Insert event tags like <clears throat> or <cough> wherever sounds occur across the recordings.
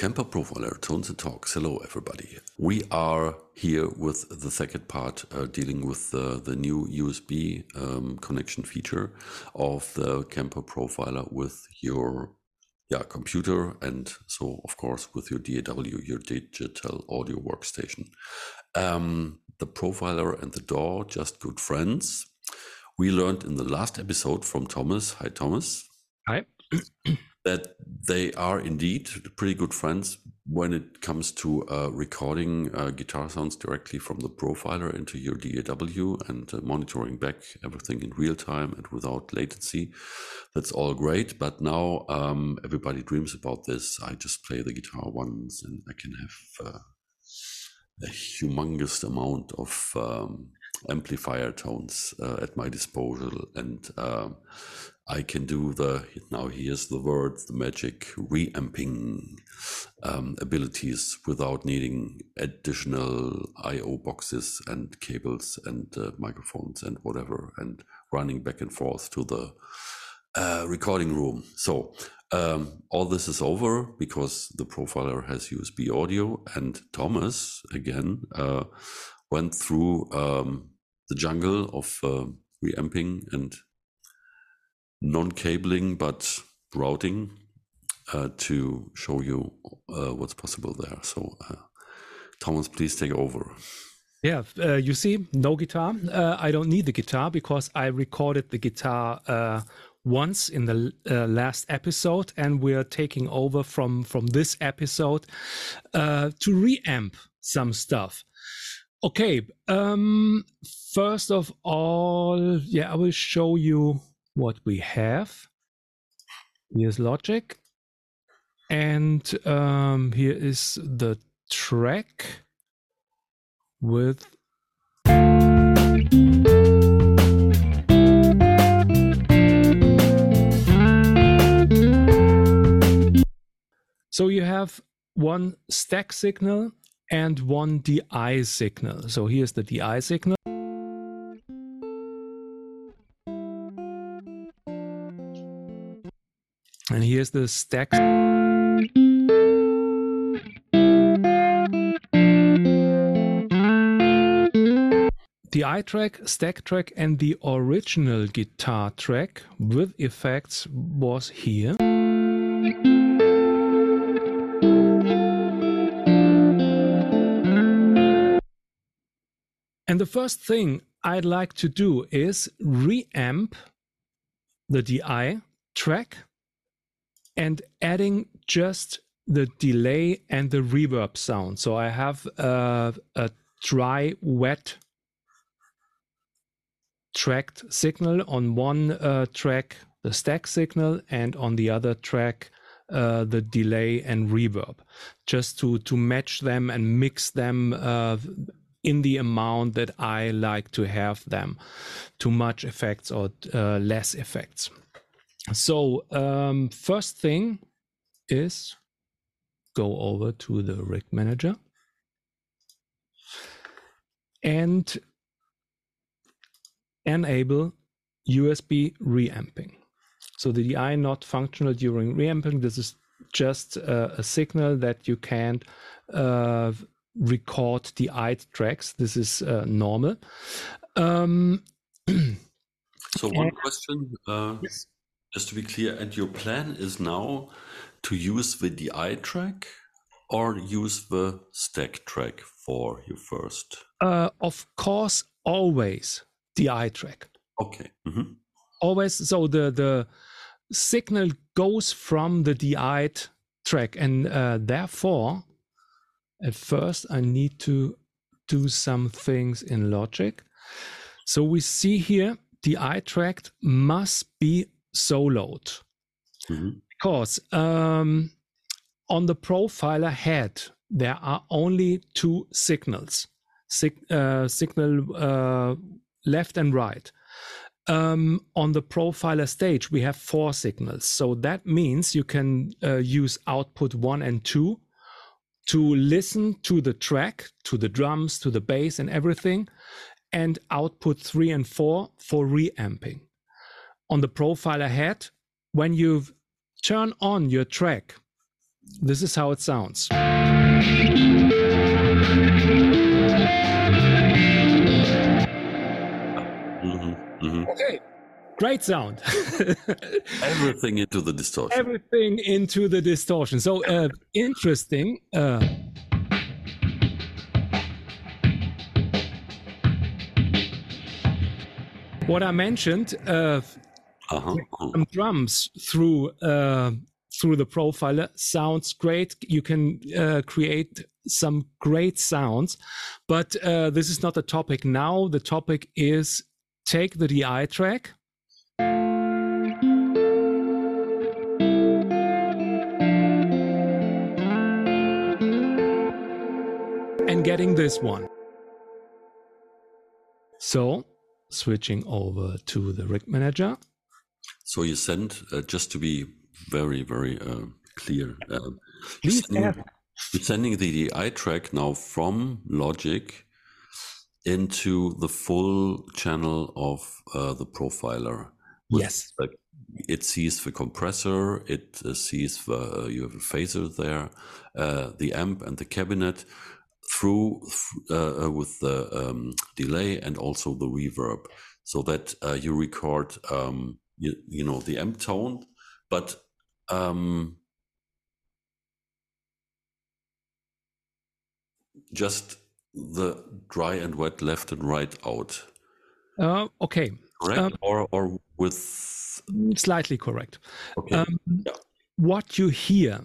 Kemper Profiler, Tones and Talks. Hello, everybody. We are here with the second part uh, dealing with the, the new USB um, connection feature of the Kemper Profiler with your yeah, computer and so, of course, with your DAW, your digital audio workstation. Um, the Profiler and the DAW, just good friends. We learned in the last episode from Thomas. Hi, Thomas. Hi. <clears throat> that they are indeed pretty good friends when it comes to uh, recording uh, guitar sounds directly from the profiler into your DAW and uh, monitoring back everything in real time and without latency. That's all great. But now um, everybody dreams about this. I just play the guitar once and I can have uh, a humongous amount of um, amplifier tones uh, at my disposal and um, I can do the now here's the word the magic reamping um, abilities without needing additional I/O boxes and cables and uh, microphones and whatever and running back and forth to the uh, recording room. So um, all this is over because the profiler has USB audio and Thomas again uh, went through um, the jungle of uh, reamping and non-cabling but routing uh, to show you uh, what's possible there. So, uh, Thomas, please take over. Yeah, uh, you see, no guitar. Uh, I don't need the guitar because I recorded the guitar uh, once in the last episode, and we're taking over from from this episode to reamp some stuff. Okay, um, first of all, yeah, I will show you what we have. Here's logic. And um, here is the track with So you have one stack signal and one DI signal. So here's the DI signal. And here's the stack. The DI track, stack track, and the original guitar track with effects was here. And the first thing I'd like to do is reamp the DI track and adding just the delay and the reverb sound. So I have a, a dry, wet tracked signal on one uh, track, the stack signal, and on the other track, uh, the delay and reverb, just to to match them and mix them uh, in the amount that I like to have them. Too much effects or uh, less effects. So um, first thing is go over to the rig manager and enable USB reamping. So the DI not functional during reamping. This is just uh, a signal that you can uh, record the DI tracks. This is uh, normal. Um, so <clears throat> one question. Uh, yes. Just to be clear, and your plan is now to use the DI track or use the stack track for your first? Uh, of course, always the DI track. Okay. Mm-hmm. Always. So the the signal goes from the DI track, and uh, therefore, at first, I need to do some things in Logic. So we see here the DI track must be soloed. Mm-hmm. because um, on the profiler head there are only two signals. Sig- uh, signal uh, left and right. Um, on the profiler stage we have four signals. So that means you can uh, use output one and two to listen to the track to the drums to the bass and everything and output three and four for reamping on the profiler head when you turn on your track this is how it sounds. Mhm, mhm. Okay, great sound. <laughs> Everything into the distortion. Everything into the distortion. So uh, interesting. Uh, what I mentioned, uh, uh-huh. uh-huh. some drums through uh, through the profiler sounds great. You can uh, create some great sounds, but uh, this is not the topic now. The topic is take the DI track. And getting this one. So, switching over to the rig manager. So you send, uh, just to be very, very uh, clear, uh, you're, sending, you're sending the DI track now from Logic into the full channel of uh, the profiler. Yes. like, it sees the compressor, it uh, sees the, you have a phaser there, uh, the amp and the cabinet through uh, uh, with the um, delay and also the reverb so that uh, you record um, you, you know the M tone but um, just the dry and wet left and right out Uh, okay. correct Um, or or with Slightly correct. okay Um, Yeah. What you hear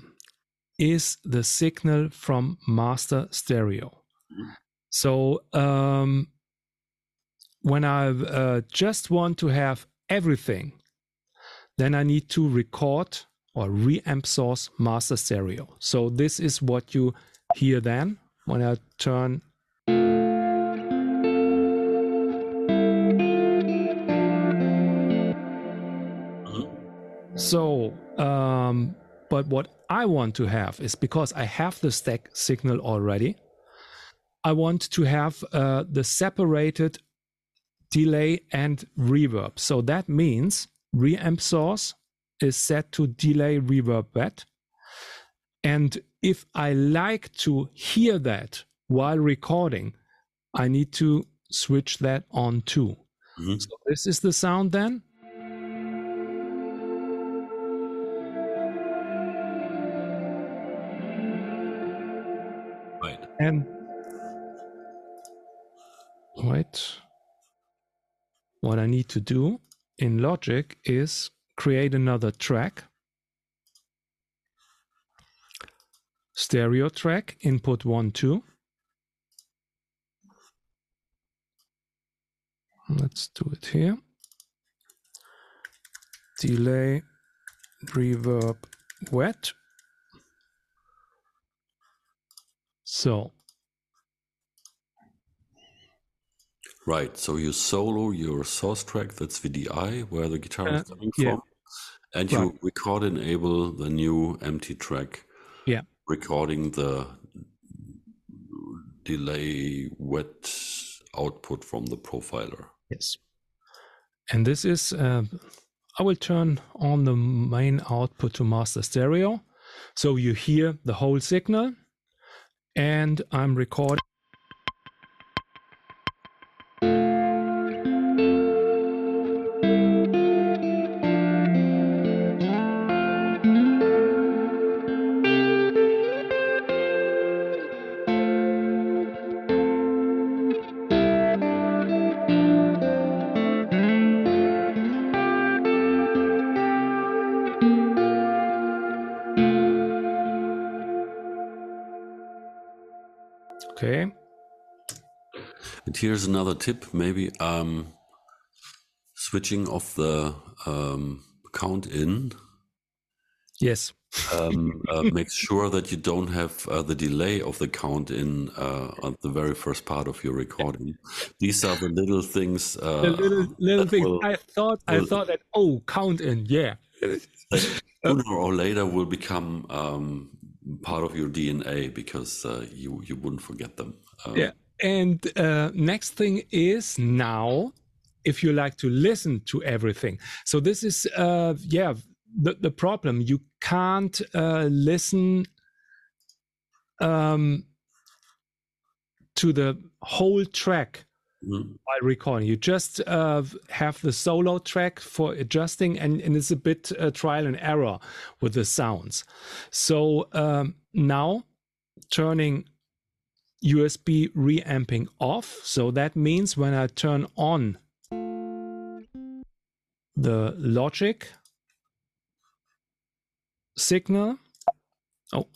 is the signal from master stereo. Mhm. So um, when I uh, just want to have everything, then I need to record or reamp source master stereo. So this is what you hear then when I turn. So, um, but what I want to have is because I have the stack signal already, I want to have uh, the separated delay and reverb. So that means reamp source is set to delay reverb wet. And if I like to hear that while recording, I need to switch that on too. Mhm. So this is the sound then. right And wait, what I need to do in Logic is create another track, stereo track, input one, two. Let's do it here. Delay, reverb, wet. So Right. So you solo your source track, that's VDI, where the guitar Uh, is coming yeah. from. And you record enable the new empty track. Yeah. Recording the delay wet output from the profiler. Yes. And this is, uh, I will turn on the main output to master stereo. So you hear the whole signal. And I'm recording. Okay. And here's another tip, maybe um, switching off the um, count in Yes. um, uh, makes sure that you don't have uh, the delay of the count in uh, on the very first part of your recording. These are the little things. Uh, The little little that thing. will- I thought I will- thought that oh count in yeah. sooner or later will become um, part of your DNA because uh, you you wouldn't forget them. Um, Yeah. And uh, next thing is now, if you like to listen to everything. So this is, uh, yeah, the, the problem. You can't uh, listen um, to the whole track Mm. while recording. You just uh, have the solo track for adjusting, and, and it's a bit uh, trial and error with the sounds. So um, now turning USB reamping off. So that means when I turn on the logic signal. Oh.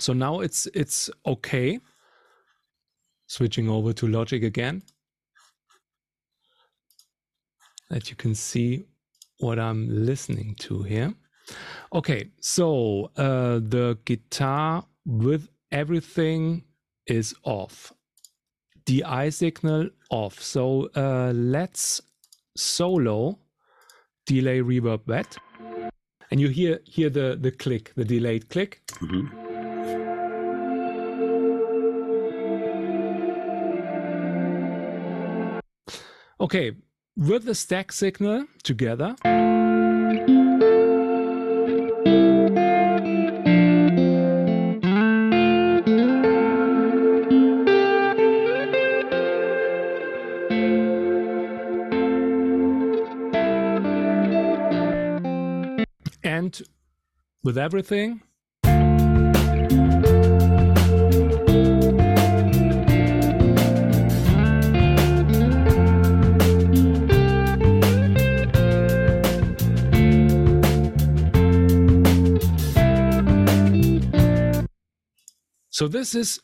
So now it's it's okay. Switching over to logic again. That you can see what I'm listening to here. Okay, so uh, the guitar with everything is off. DI signal off. So uh, let's solo delay reverb wet. And you hear hear the the click, the delayed click. Mhm. Okay, with the stack signal together. And with everything. So this is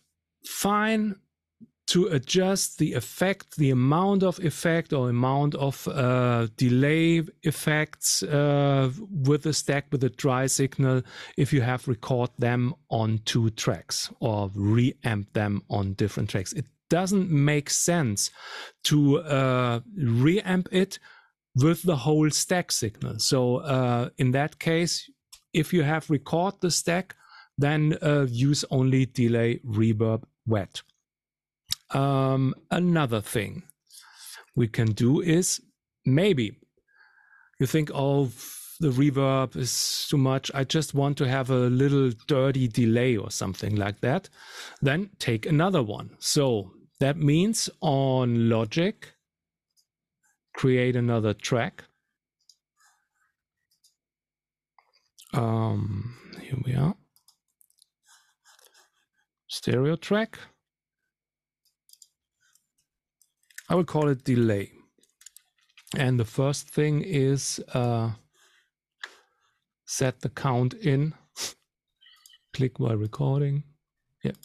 fine to adjust the effect, the amount of effect or amount of uh, delay effects uh, with the stack with the dry signal if you have record them on two tracks or reamp them on different tracks. It doesn't make sense to uh, reamp it with the whole stack signal. So uh, in that case, if you have record the stack, then uh, use only delay reverb wet. Um, another thing we can do is maybe you think, oh, the reverb is too much. I just want to have a little dirty delay or something like that. Then take another one. So that means on Logic, create another track. Um, here we are. Stereo track. I will call it delay. And the first thing is uh, set the count in. Click while recording. Yeah.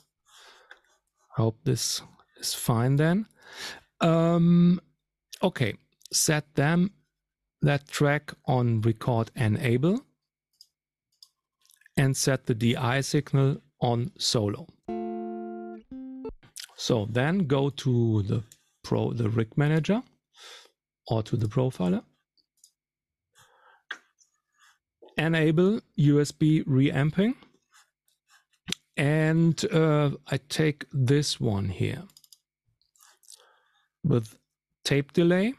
Hope this is fine then. Um, okay, set them that track on record enable and set the DI signal on solo. So then go to the pro the rig manager or to the profiler. Enable USB reamping. And uh, I take this one here with tape delay.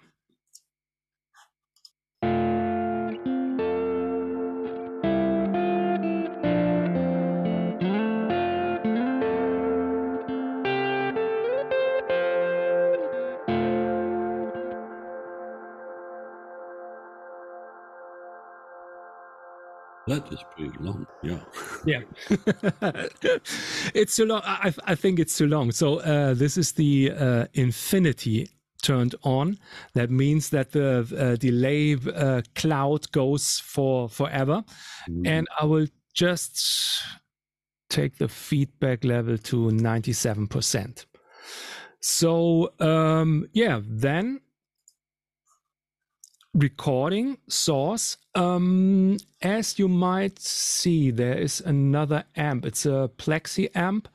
That is pretty long. Yeah. Yeah, <laughs> it's too long. I, I think it's too long. So uh, this is the uh, infinity turned on. That means that the uh, delay uh, cloud goes for forever, Mhm. and I will just take the feedback level to ninety-seven percent. So um, yeah, then recording source. Um, as you might see, there is another amp. It's a Plexi amp,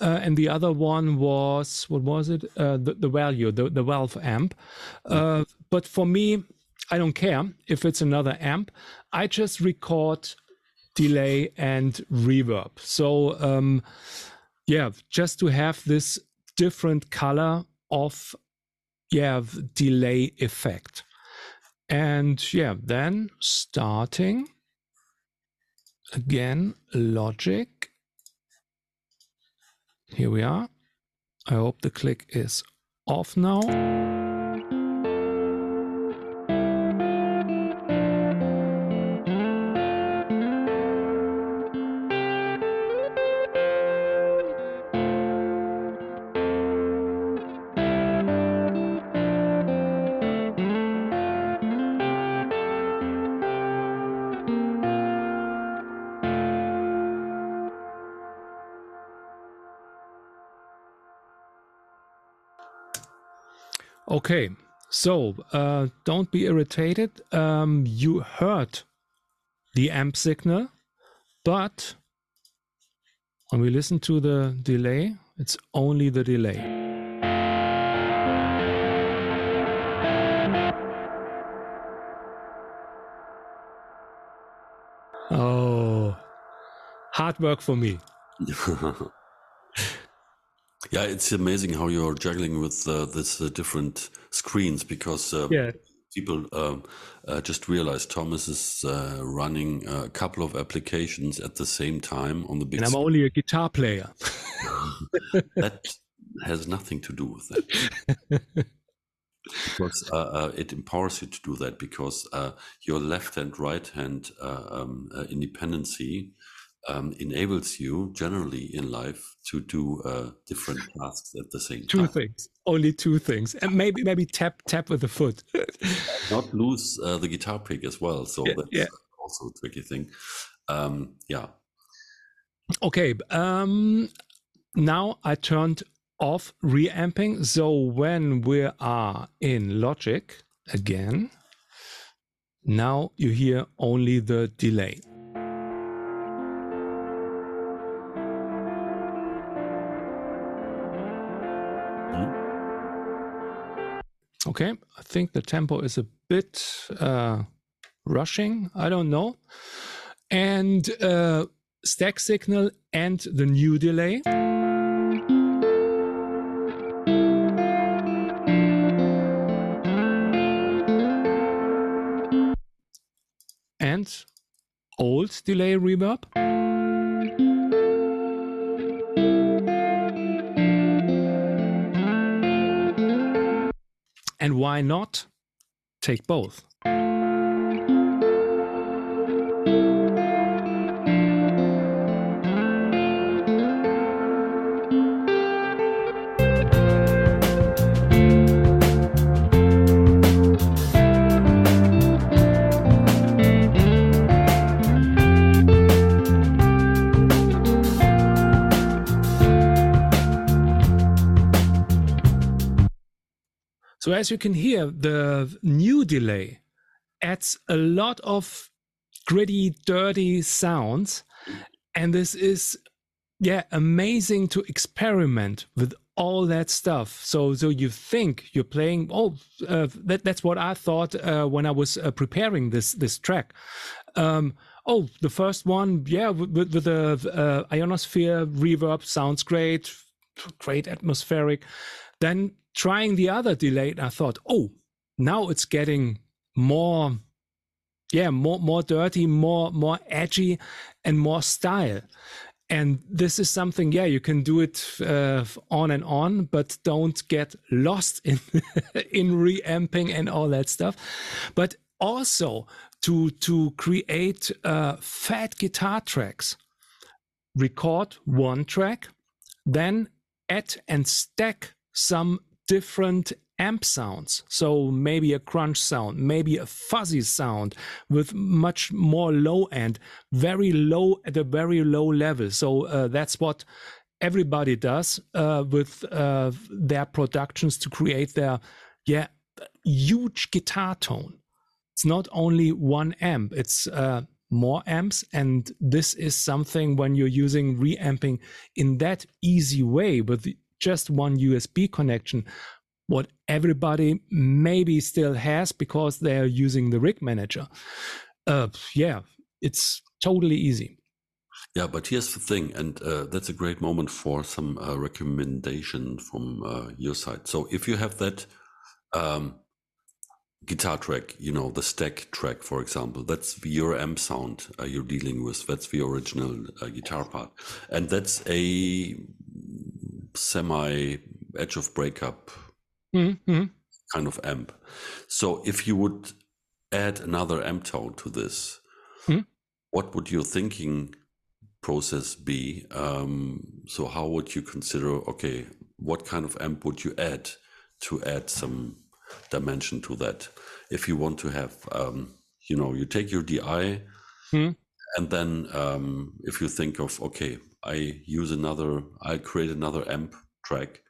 uh, and the other one was what was it? Uh, the, the value, the the Valve amp. Uh, but for me, I don't care if it's another amp. I just record delay and reverb. So um, yeah, just to have this different color of yeah delay effect and yeah, then starting again, logic. Here we are. I hope the click is off now. Okay, so uh, don't be irritated. Um, you heard the amp signal, but when we listen to the delay, it's only the delay. Oh, hard work for me. <laughs> Yeah, it's amazing how you're juggling with uh, this uh, different screens because uh, Yeah. people um, uh, just realize Thomas is uh, running a couple of applications at the same time on the big. And I'm screen. only a guitar player. <laughs> that has nothing to do with that. because uh, uh, it empowers you to do that because uh, your left and right hand uh, um, uh, independency um, enables you generally in life to do uh, different tasks at the same two time. things, only two things, and maybe maybe tap tap with the foot. <laughs> Not lose uh, the guitar pick as well. So Yeah, that's yeah. also a tricky thing. Um, yeah. Okay, um, now I turned off reamping. So when we are in Logic again, now you hear only the delay. Okay, I think the tempo is a bit uh, rushing. I don't know. And uh, stack signal and the new delay. And old delay reverb. Why not take both? So as you can hear, the new delay adds a lot of gritty, dirty sounds. And this is, yeah, amazing to experiment with all that stuff. So, so you think you're playing. Oh, uh, that, that's what I thought uh, when I was uh, preparing this this track. Um, oh, the first one, yeah, with, with the uh, ionosphere reverb sounds great, great atmospheric. Then trying the other delay, I thought, oh, now it's getting more, yeah, more more dirty, more more edgy, and more style. And this is something, yeah, you can do it uh, on and on, but don't get lost in <laughs> in reamping and all that stuff. But also to to create uh, fat guitar tracks, record one track, then add and stack some different amp sounds. So maybe a crunch sound, maybe a fuzzy sound with much more low end, very low at a very low level. So uh, that's what everybody does uh, with uh, their productions to create their yeah huge guitar tone. It's not only one amp; it's uh, more amps, and this is something when you're using reamping in that easy way with just one USB connection what everybody maybe still has because they're using the rig manager. Uh, yeah, it's totally easy. Yeah, but here's the thing, and uh, that's a great moment for some uh, recommendation from uh, your side. So if you have that um, guitar track, you know, the stack track, for example, that's your amp sound uh, you're dealing with. That's the original uh, guitar part. And that's a semi edge of breakup Mm-hmm. kind of amp. So if you would add another amp tone to this, Hmm. what would your thinking process be? Um, so how would you consider, okay, what kind of amp would you add to add some dimension to that? If you want to have, um, you know, you take your DI Hmm. and then um, if you think of, okay, I use another, I create another amp track,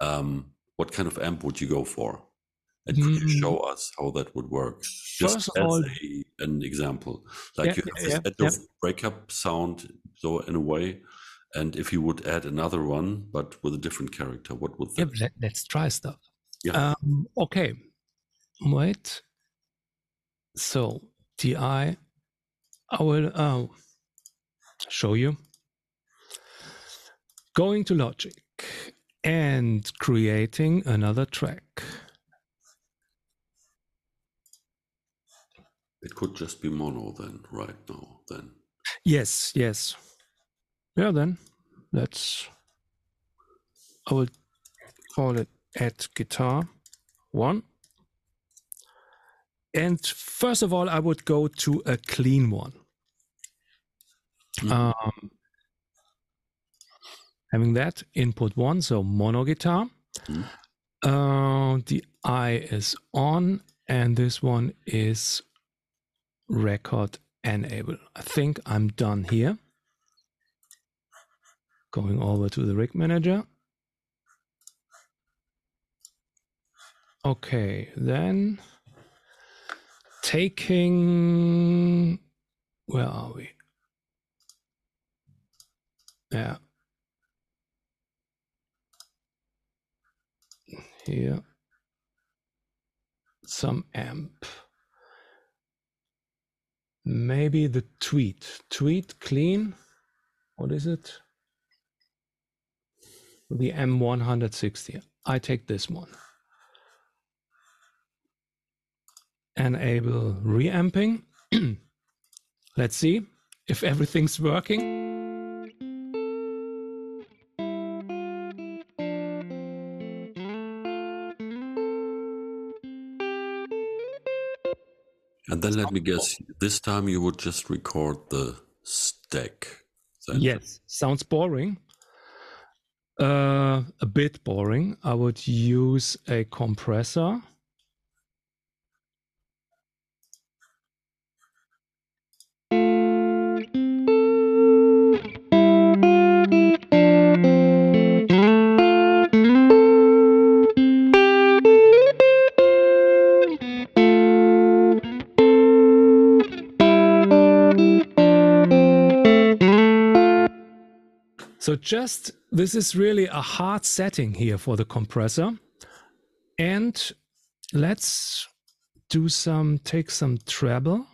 um, what kind of amp would you go for? And could you Mm. show us how that would work? Just of as all, a, an example, like Yeah, you have yeah, this yeah, yeah. breakup sound, so in a way, and if you would add another one, but with a different character, what would yeah, that? let, let's try stuff. Yeah. Um, okay. Wait. So DI, I will uh, show you. Going to Logic and creating another track. It could just be mono then, right now. Then Yes, yes. Yeah, then let's. I will call it add guitar one. And first of all, I would go to a clean one. Mhm. Um, having that input one, so mono guitar. Mhm. Uh, the DI is on, and this one is record enable. I think I'm done here. Going over to the rig manager. Okay, then taking where are we? Yeah. Here. Some amp. Maybe the tweed. Tweed clean. What is it? The M160. I take this one. Enable reamping. <clears throat> Let's see if everything's working. and then let me guess. This time you would just record the stack. Yes, sounds boring. Uh, a bit boring. I would use a compressor. So just this is really a hard setting here for the compressor. And let's do some take some treble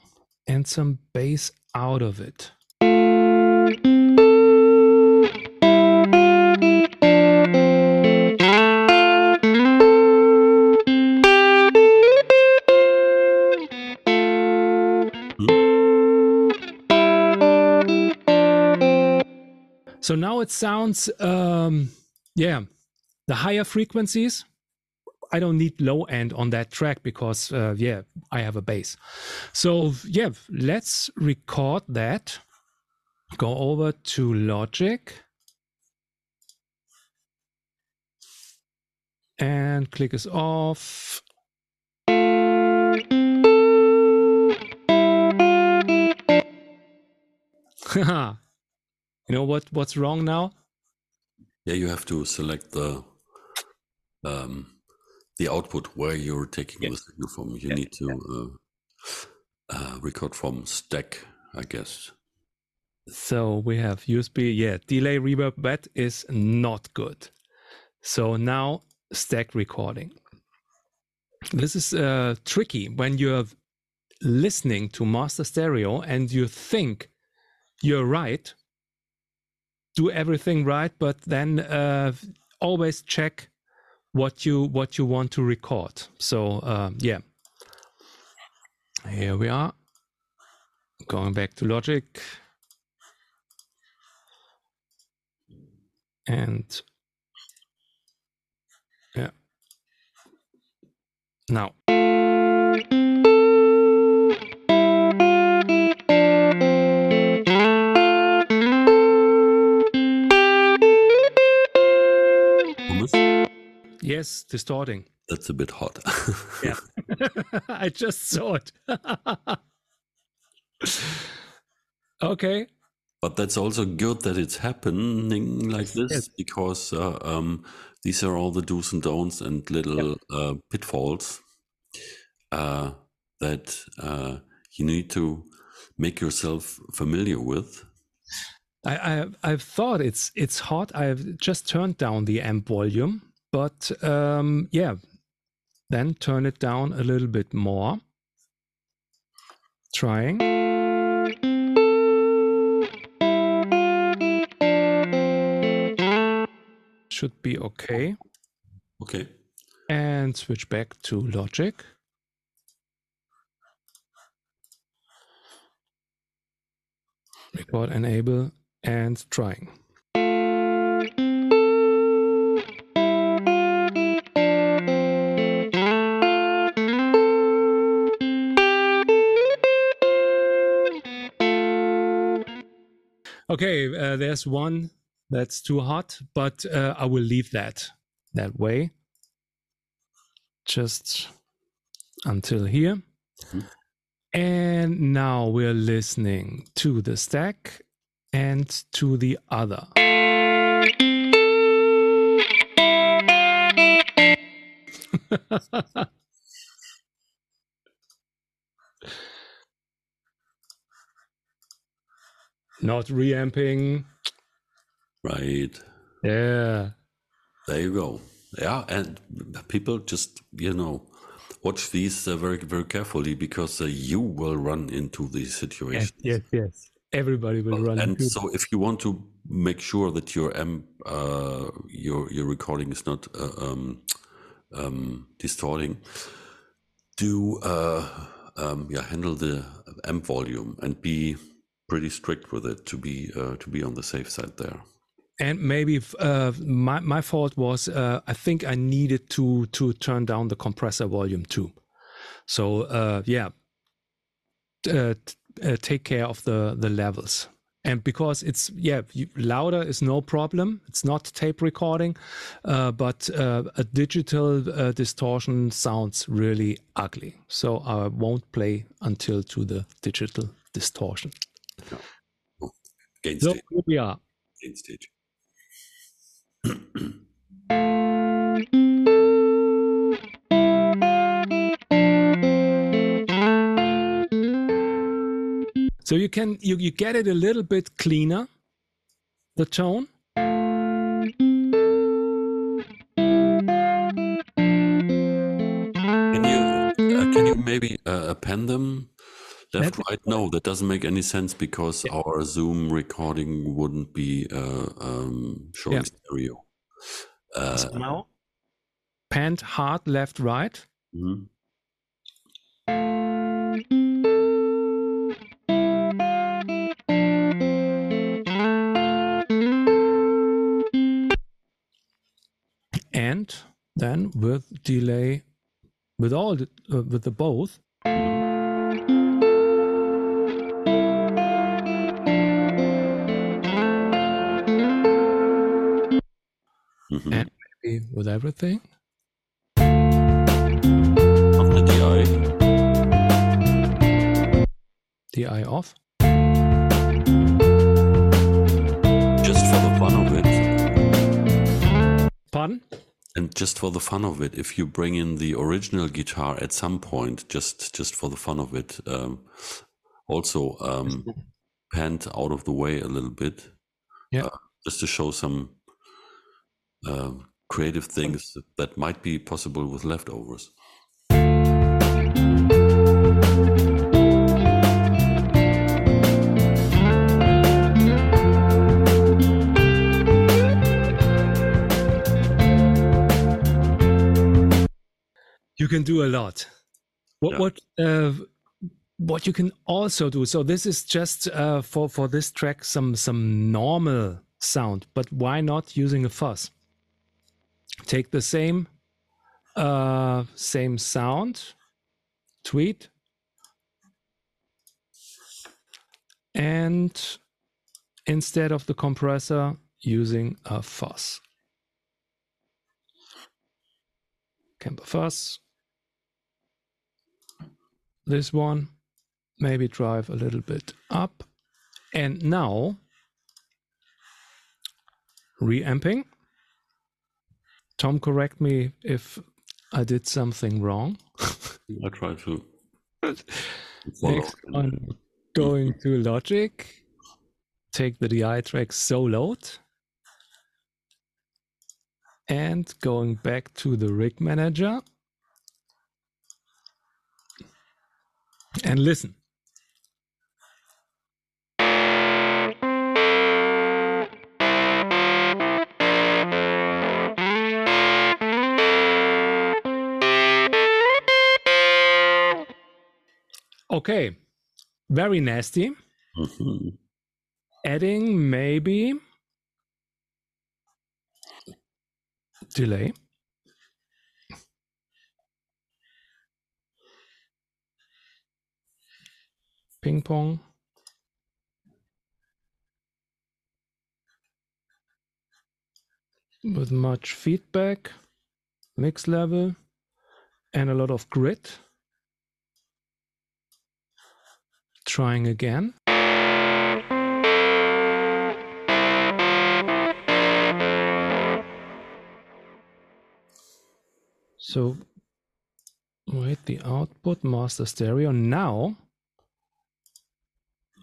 and some bass out of it. It sounds, um, yeah, the higher frequencies. I don't need low end on that track because, uh, yeah, I have a bass. So, yeah, let's record that. Go over to Logic and click is off. <laughs> you know what what's wrong now? Yeah, you have to select the um, the output where you're taking the signal from. You need to uh, uh, record from stack, I guess. So we have USB, yeah, delay reverb, that is not good. So now stack recording. This is uh, tricky when you're listening to master stereo and you think you're right, do everything right, but then uh, always check what you what you want to record. So uh, yeah, Here we are. Going back to logic. And yeah. Now. Yes, distorting. that's a bit hot. <laughs> Yeah. <laughs> I just saw it. <laughs> okay. But that's also good that it's happening like this Yes. because uh, um, these are all the do's and don'ts and little uh, pitfalls uh, that uh, you need to make yourself familiar with. I, I I've thought it's it's hot. I've just turned down the amp volume, but um, yeah, then turn it down a little bit more. Trying. Should be okay. Okay. And switch back to Logic. Record enable and trying. Okay, uh, there's one that's too hot, but uh, I will leave that that way just until here. Mhm. And now we're listening to the stack and to the other. <laughs> Not reamping. Right. Yeah. There you go. Yeah, and people just you know watch these uh, very very carefully because uh, you will run into these situations. yes, yes. Everybody will run. Into. And into- so if you want to make sure that your amp uh, your your recording is not uh, um, um, distorting do uh, um, yeah handle the amp volume and be pretty strict with it to be uh, to be on the safe side there and maybe uh, my my fault was uh, I think I needed to to turn down the compressor volume too. So uh, yeah, uh, uh, take care of the the levels. And because it's yeah you, louder is no problem. It's not tape recording, uh, but uh, a digital uh, distortion sounds really ugly. So I won't play until to the digital distortion. Gain So stage, here we are. gain stage. So you can you, you get it a little bit cleaner, the tone. Can you uh, can you maybe uh, append them left Let right? No, that doesn't make any sense because our Zoom recording wouldn't be uh, um, showing Yeah. stereo. Uh, So now panned hard left right. mhm. and then with delay with all the, uh, with the both Mhm. And- maybe with everything Of the DI. DI off just for the fun of it pardon and just for the fun of it if you bring in the original guitar at some point just just for the fun of it um, also um, panned out of the way a little bit Yeah. uh, just to show some um creative things that might be possible with leftovers. You can do a lot. What Yeah. what uh, what you can also do so this is just uh, for for this track some some normal sound but why not using a fuzz take the same uh same sound tweed and instead of the compressor using a fuzz Kemper fuzz this one maybe drive a little bit up. And now reamping. Tom, correct me if I did something wrong. I try to. <laughs> Next one, going to Logic. Take the DI track so load. And going back to the rig manager. And listen. Okay, very nasty. Mm-hmm. Adding maybe delay. Ping pong. With much feedback, mix level, and a lot of grit. Trying again. So wait the output master stereo. Now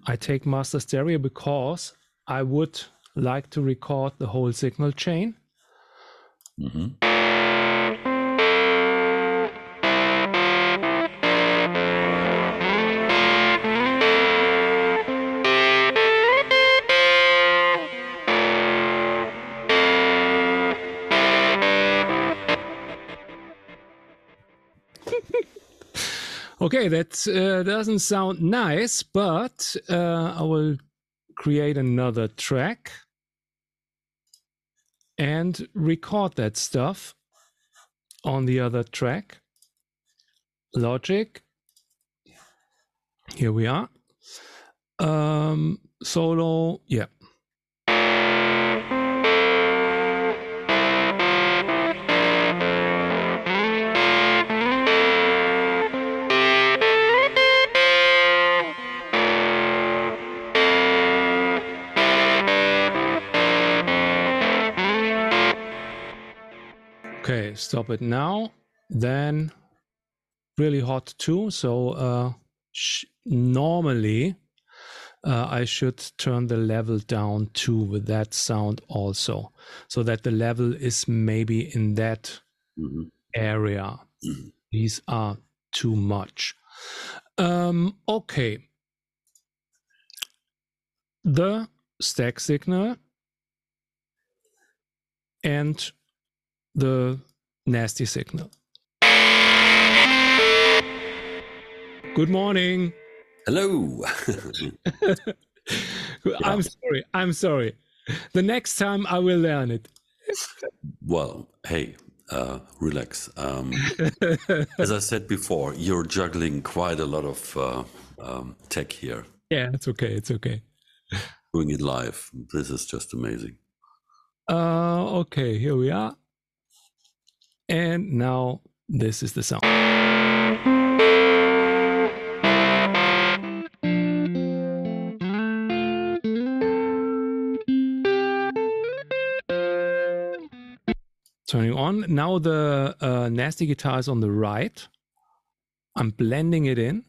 I take master stereo because I would like to record the whole signal chain. Mm-hmm. Okay, that uh, doesn't sound nice, but uh, I will create another track and record that stuff on the other track. Logic. Here we are. Um, solo, yeah. Okay, stop it now. Then really hot too. So uh, sh- normally uh, I should turn the level down too with that sound also, so that the level is maybe in that Mm-hmm. area. These are too much. Um, okay. The stack signal and the nasty signal. Good morning. Hello. <laughs> I'm sorry. I'm sorry. The next time I will learn it. well, hey, uh, relax. Um, <laughs> as I said before, you're juggling quite a lot of uh, um, tech here, yeah, it's okay. It's okay. doing it live. This is just amazing. Uh, okay, here we are. And now this is the sound. Turning on. Now the uh, nasty guitar is on the right. I'm blending it in.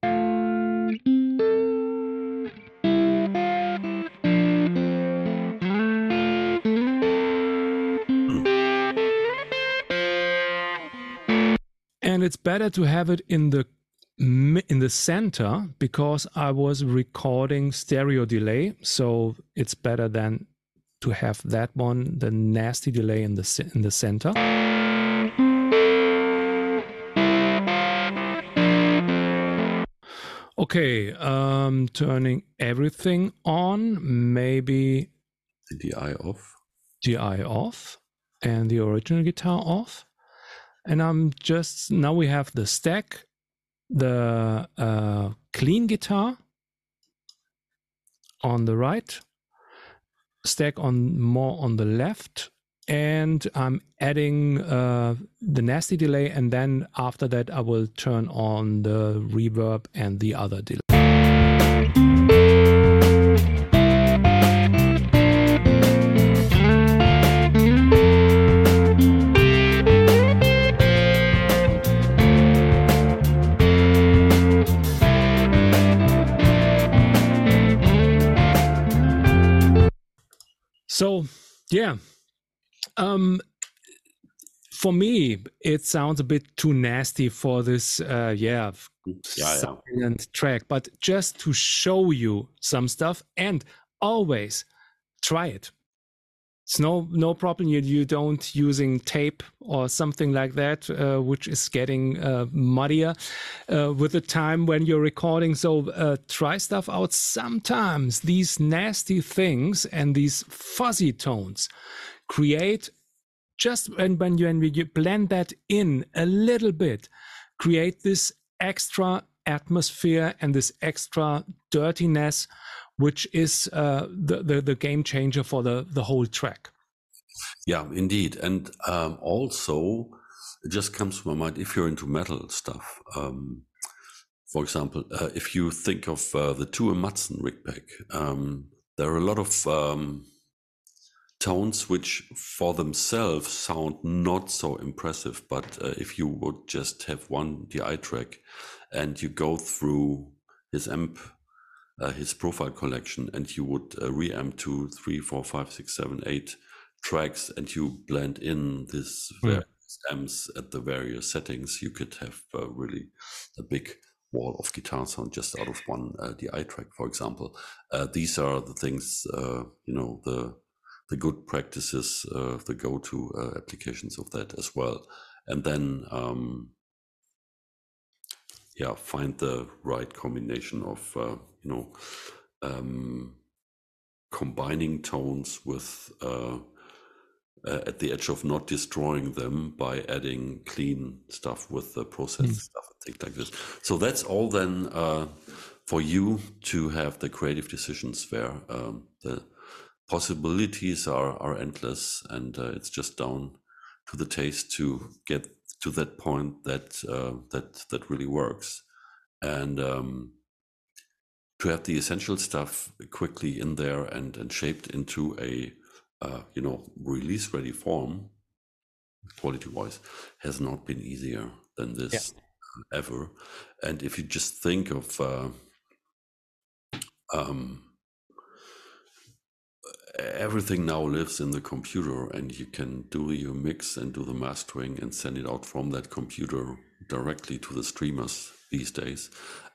And it's better to have it in the in the center because I was recording stereo delay, so it's better than to have that one, the nasty delay in the in the center. Okay, um, turning everything on, maybe the DI off. DI off and the original guitar off. And I'm just now we have the stack, the uh, clean guitar on the right, stack on more on the left, and I'm adding uh, the nasty delay, and then after that I will turn on the reverb and the other delay. So, yeah. Um, for me, it sounds a bit too nasty for this, uh, yeah, yeah, yeah. silent track. But just to show you some stuff, and always try it. It's no no problem. You you don't using tape or something like that, uh, which is getting uh, muddier uh, with the time when you're recording. So uh, try stuff out. Sometimes these nasty things and these fuzzy tones create just when when you, when you blend that in a little bit, create this extra atmosphere and this extra dirtiness which is uh, the, the, the game changer for the the whole track. Yeah, indeed, and um, also it just comes to my mind if you're into metal stuff. Um, for example, uh, if you think of uh, the Tue Madsen rig pack, um, there are a lot of um, tones which for themselves sound not so impressive. But uh, if you would just have one DI track and you go through his amp his profile collection and you would uh, reamp two, three, four, five, six, seven, eight tracks and you blend in this various yeah. amps at the various settings, you could have uh, really a big wall of guitar sound just out of one uh, DI track, for example. Uh, these are the things, uh, you know, the the good practices, the go-to applications of that as well. And then um, yeah find the right combination of uh, you know um, combining tones with uh, uh, at the edge of not destroying them by adding clean stuff with the processed mm. stuff and things like this. So that's all then uh, for you to have the creative decisions where um, the possibilities are are endless and uh, it's just down to the taste to get to that point that uh, that that really works, and um, to have the essential stuff quickly in there and and shaped into a uh, you know release ready form, quality wise, has not been easier than this yeah. ever. And if you just think of uh, um, everything now lives in the computer and you can do your mix and do the mastering and send it out from that computer directly to the streamers these days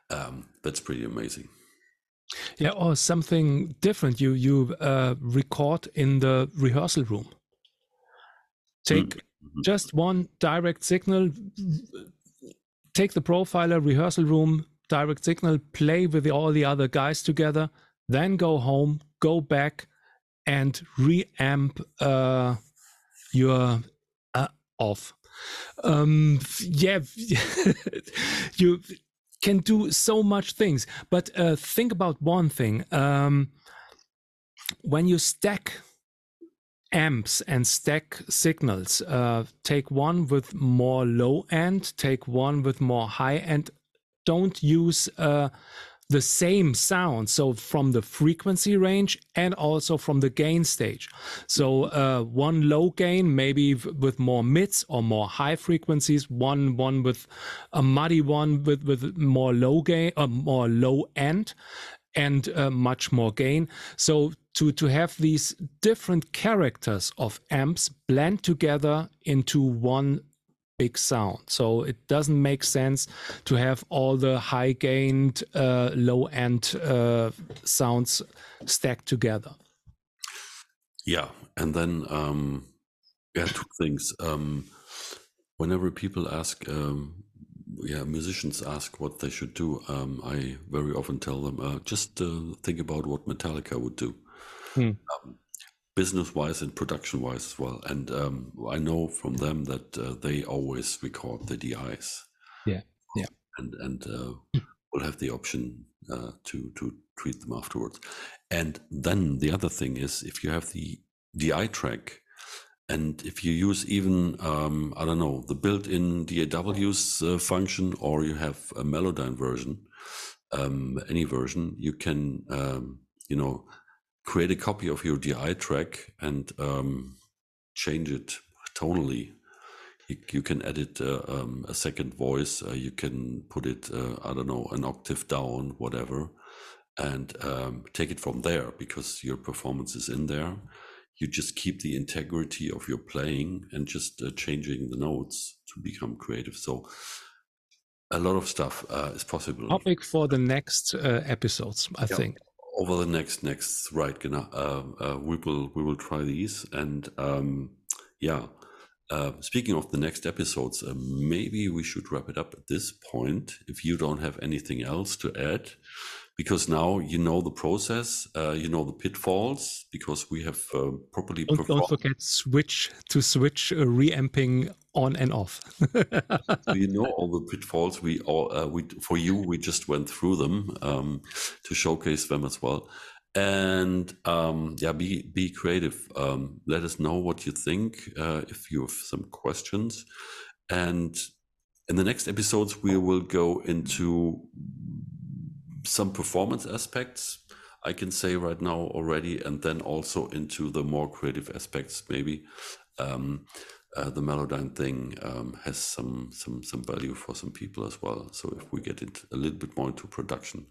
um, that's pretty amazing yeah or something different you you uh, record in the rehearsal room take mm -hmm. just one direct signal take the profiler rehearsal room direct signal play with the, all the other guys together then go home go back and reamp uh, your uh, off. Um, yeah, <laughs> you can do so much things, but uh, think about one thing. Um, when you stack amps and stack signals, uh, take one with more low end, take one with more high end. Don't use uh, the same sound so from the frequency range and also from the gain stage. So uh, one low gain maybe with more mids or more high frequencies one one with a muddy one with with more low gain uh, more low end and uh, much more gain. So to to have these different characters of amps blend together into one big sound. So it doesn't make sense to have all the high gained, uh, low end uh, sounds stacked together. Yeah. And then, um, yeah, two things. Um, whenever people ask, um, yeah, musicians ask what they should do, um, I very often tell them uh, just uh, think about what Metallica would do, Hmm. um, business-wise and production-wise as well. And um, I know from them that uh, they always record the DIs. Yeah, yeah. and and uh, will have the option uh, to to treat them afterwards. And then the other thing is if you have the DI track. And if you use even, um, I don't know, the built-in DAW's uh, function, or you have a Melodyne version, um, any version, you can, um, you know, create a copy of your DI track and um, change it tonally. You, you can edit uh, um, a second voice. Uh, you can put it, uh, I don't know, an octave down, whatever, and um, take it from there because your performance is in there. You just keep the integrity of your playing and just uh, changing the notes to become creative. So a lot of stuff uh, is possible Topic for the next uh, episodes, I Yeah. think. Over the next next right genau uh, uh, we will we will try these. And um yeah uh, speaking of the next episodes uh, maybe we should wrap it up at this point. If you don't have anything else to add because now you know the process uh, you know the pitfalls because we have uh, properly Don't, performed don't forget switch to switch uh, reamping on and off. <laughs> so you know <laughs> all the pitfalls we all uh, we for you we just went through them um, to showcase them as well. And um, yeah be be creative. Um, let us know what you think uh, if you have some questions. And in the next episodes we will go into some performance aspects i can say right now already and then also into the more creative aspects maybe um, uh, the Melodyne thing um, has some some some value for some people as well. So if we get it a little bit more into production,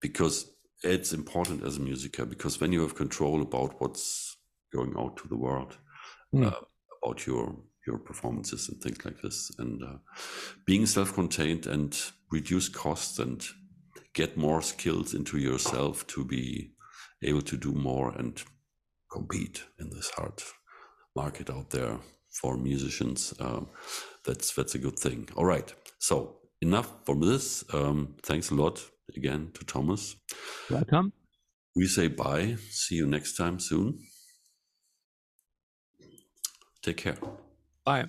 because it's important as a musiker, because when you have control about what's going out to the world, Hmm. uh, about your your performances and things like this, and uh, being self-contained and reduce costs and get more skills into yourself to be able to do more and compete in this hard market out there for musicians. Um, that's that's a good thing. All right. So enough from this. Um, thanks a lot again to Thomas. Welcome. We say bye. See you next time soon. Take care. Bye.